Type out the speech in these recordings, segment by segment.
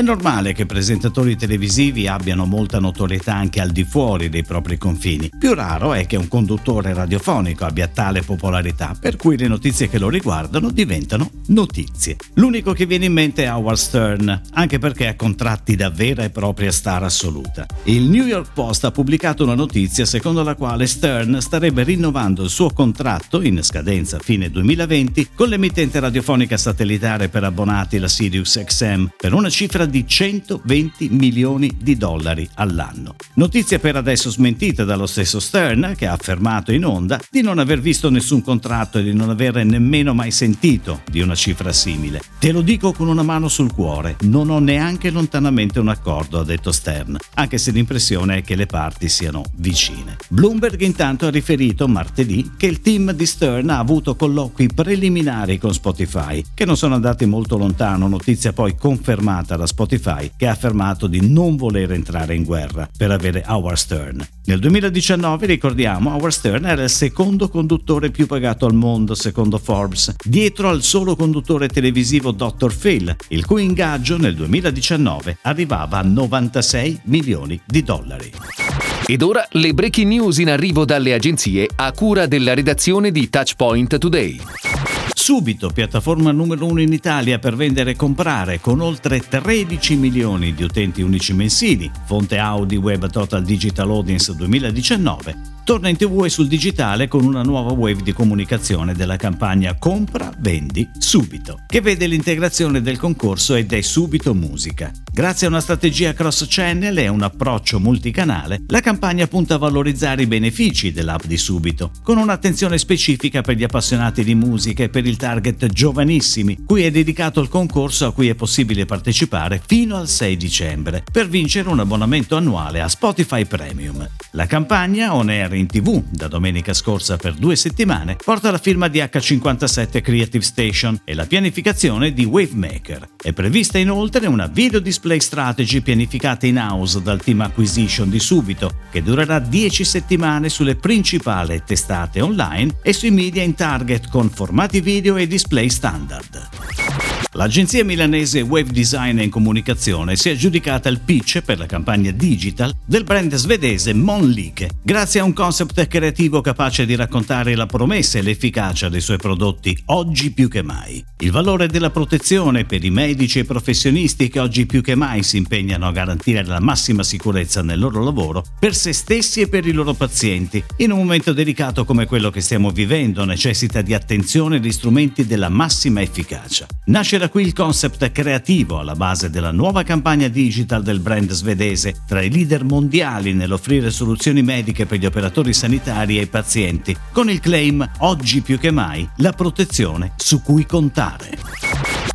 È normale che presentatori televisivi abbiano molta notorietà anche al di fuori dei propri confini. Più raro è che un conduttore radiofonico abbia tale popolarità, per cui le notizie che lo riguardano diventano notizie. L'unico che viene in mente è Howard Stern, anche perché ha contratti da vera e propria star assoluta. Il New York Post ha pubblicato una notizia secondo la quale Stern starebbe rinnovando il suo contratto in scadenza fine 2020 con l'emittente radiofonica satellitare per abbonati la Sirius XM per una cifra di 120 milioni di dollari all'anno. Notizia per adesso smentita dallo stesso Stern, che ha affermato in onda di non aver visto nessun contratto e di non avere nemmeno mai sentito di una cifra simile. Te lo dico con una mano sul cuore, non ho neanche lontanamente un accordo, ha detto Stern, anche se l'impressione è che le parti siano vicine. Bloomberg intanto ha riferito martedì che il team di Stern ha avuto colloqui preliminari con Spotify, che non sono andati molto lontano, notizia poi confermata da Spotify che ha affermato di non voler entrare in guerra per avere Howard Stern. Nel 2019, ricordiamo, Howard Stern era il secondo conduttore più pagato al mondo secondo Forbes, dietro al solo conduttore televisivo Dr. Phil, il cui ingaggio nel 2019 arrivava a 96 milioni di dollari. Ed ora le breaking news in arrivo dalle agenzie a cura della redazione di Touchpoint Today. Subito, piattaforma numero uno in Italia per vendere e comprare, con oltre 13 milioni di utenti unici mensili, fonte Audi Web Total Digital Audience 2019, torna in tv e sul digitale con una nuova wave di comunicazione della campagna Compra, vendi, subito, che vede l'integrazione del concorso ed è subito musica. Grazie a una strategia cross channel e un approccio multicanale, la campagna punta a valorizzare i benefici dell'app di Subito, con un'attenzione specifica per gli appassionati di musica e per il target giovanissimi, cui è dedicato il concorso a cui è possibile partecipare fino al 6 dicembre, per vincere un abbonamento annuale a Spotify Premium. La campagna, on air in tv da domenica scorsa per due settimane, porta la firma di H57 Creative Station e la pianificazione di Wavemaker. È prevista inoltre una video display strategy pianificata in house dal team acquisition di Subito, che durerà 10 settimane sulle principali testate online e sui media in target con formati video e display standard. L'agenzia milanese Wave Design Comunicazione si è aggiudicata il pitch per la campagna digital del brand svedese Monlike, grazie a un concept creativo capace di raccontare la promessa e l'efficacia dei suoi prodotti oggi più che mai. Il valore della protezione per i medici e professionisti che oggi più che mai si impegnano a garantire la massima sicurezza nel loro lavoro per se stessi e per i loro pazienti. In un momento delicato come quello che stiamo vivendo necessita di attenzione e di strumenti della massima efficacia. Nasce da qui il concept creativo alla base della nuova campagna digital del brand svedese, tra i leader mondiali nell'offrire soluzioni mediche per gli operatori sanitari e i pazienti, con il claim Oggi più che mai la protezione su cui contare.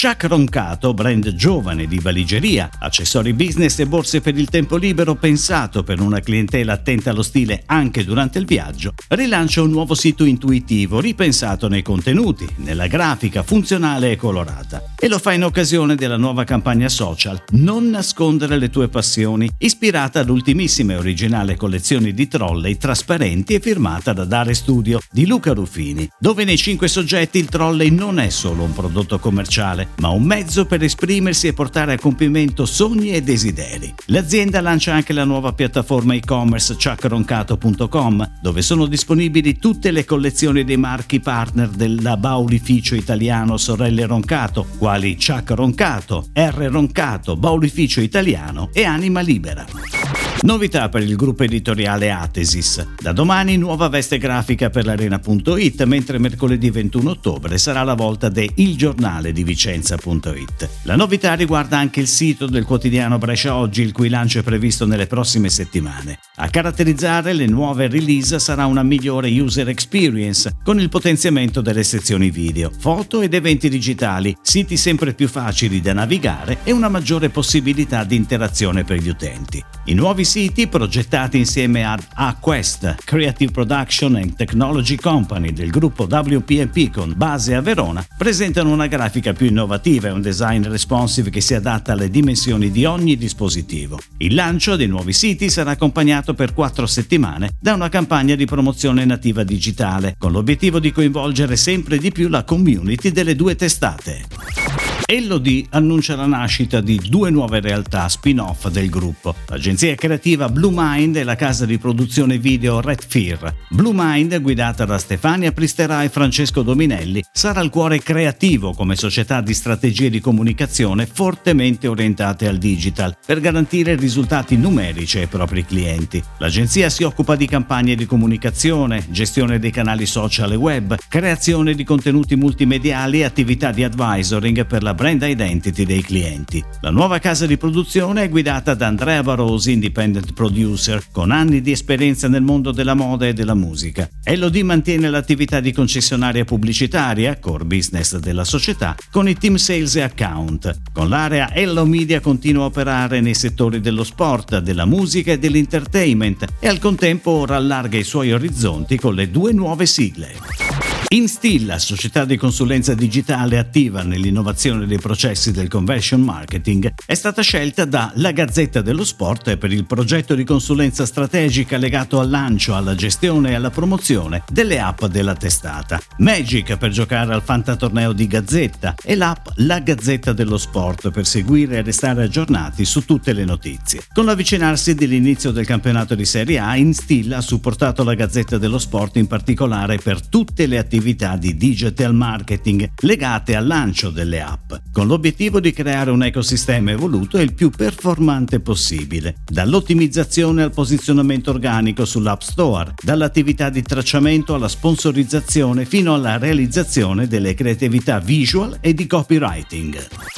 Chuck Roncato, brand giovane di valigeria, accessori business e borse per il tempo libero pensato per una clientela attenta allo stile anche durante il viaggio, rilancia un nuovo sito intuitivo ripensato nei contenuti, nella grafica funzionale e colorata. E lo fa in occasione della nuova campagna social Non nascondere le tue passioni, ispirata all'ultimissima e originale collezione di trolley trasparenti e firmata da Dare Studio di Luca Ruffini, dove nei cinque soggetti il trolley non è solo un prodotto commerciale, ma un mezzo per esprimersi e portare a compimento sogni e desideri. L'azienda lancia anche la nuova piattaforma e-commerce chuckroncato.com, dove sono disponibili tutte le collezioni dei marchi partner del Baulificio italiano Sorelle Roncato, quali Chuck Roncato, R Roncato, Baulificio italiano e Anima Libera. Novità per il gruppo editoriale Atesis. Da domani nuova veste grafica per l'arena.it, mentre mercoledì 21 ottobre sarà la volta de Il Giornale di Vicenza.it. La novità riguarda anche il sito del quotidiano Brescia Oggi, il cui lancio è previsto nelle prossime settimane. A caratterizzare le nuove release sarà una migliore user experience, con il potenziamento delle sezioni video, foto ed eventi digitali, siti sempre più facili da navigare e una maggiore possibilità di interazione per gli utenti. I nuovi siti progettati insieme ad Aquest, Creative Production and Technology Company del gruppo WPP con base a Verona, presentano una grafica più innovativa e un design responsive che si adatta alle dimensioni di ogni dispositivo. Il lancio dei nuovi siti sarà accompagnato per quattro settimane da una campagna di promozione nativa digitale, con l'obiettivo di coinvolgere sempre di più la community delle due testate. Elodie annuncia la nascita di due nuove realtà spin-off del gruppo, l'agenzia creativa Blue Mind e la casa di produzione video Red Fear. Blue Mind, guidata da Stefania Plisterà e Francesco Dominelli, sarà il cuore creativo come società di strategie di comunicazione fortemente orientate al digital per garantire risultati numerici ai propri clienti. L'agenzia si occupa di campagne di comunicazione, gestione dei canali social e web, creazione di contenuti multimediali e attività di advisoring per la brand identity dei clienti. La nuova casa di produzione è guidata da Andrea Barosi, independent producer, con anni di esperienza nel mondo della moda e della musica. Elodie mantiene l'attività di concessionaria pubblicitaria, core business della società, con i team sales e account. Con l'area Ello Media continua a operare nei settori dello sport, della musica e dell'entertainment e al contempo ora allarga i suoi orizzonti con le due nuove sigle. Instilla, società di consulenza digitale attiva nell'innovazione dei processi del conversion marketing, è stata scelta da La Gazzetta dello Sport per il progetto di consulenza strategica legato al lancio, alla gestione e alla promozione delle app della testata. Magic per giocare al fantatorneo di Gazzetta e l'app La Gazzetta dello Sport per seguire e restare aggiornati su tutte le notizie. Con l'avvicinarsi dell'inizio del campionato di Serie A, Instilla ha supportato la Gazzetta dello Sport in particolare per tutte le attività attività di digital marketing legate al lancio delle app, con l'obiettivo di creare un ecosistema evoluto e il più performante possibile, dall'ottimizzazione al posizionamento organico sull'App Store, dall'attività di tracciamento alla sponsorizzazione fino alla realizzazione delle creatività visual e di copywriting.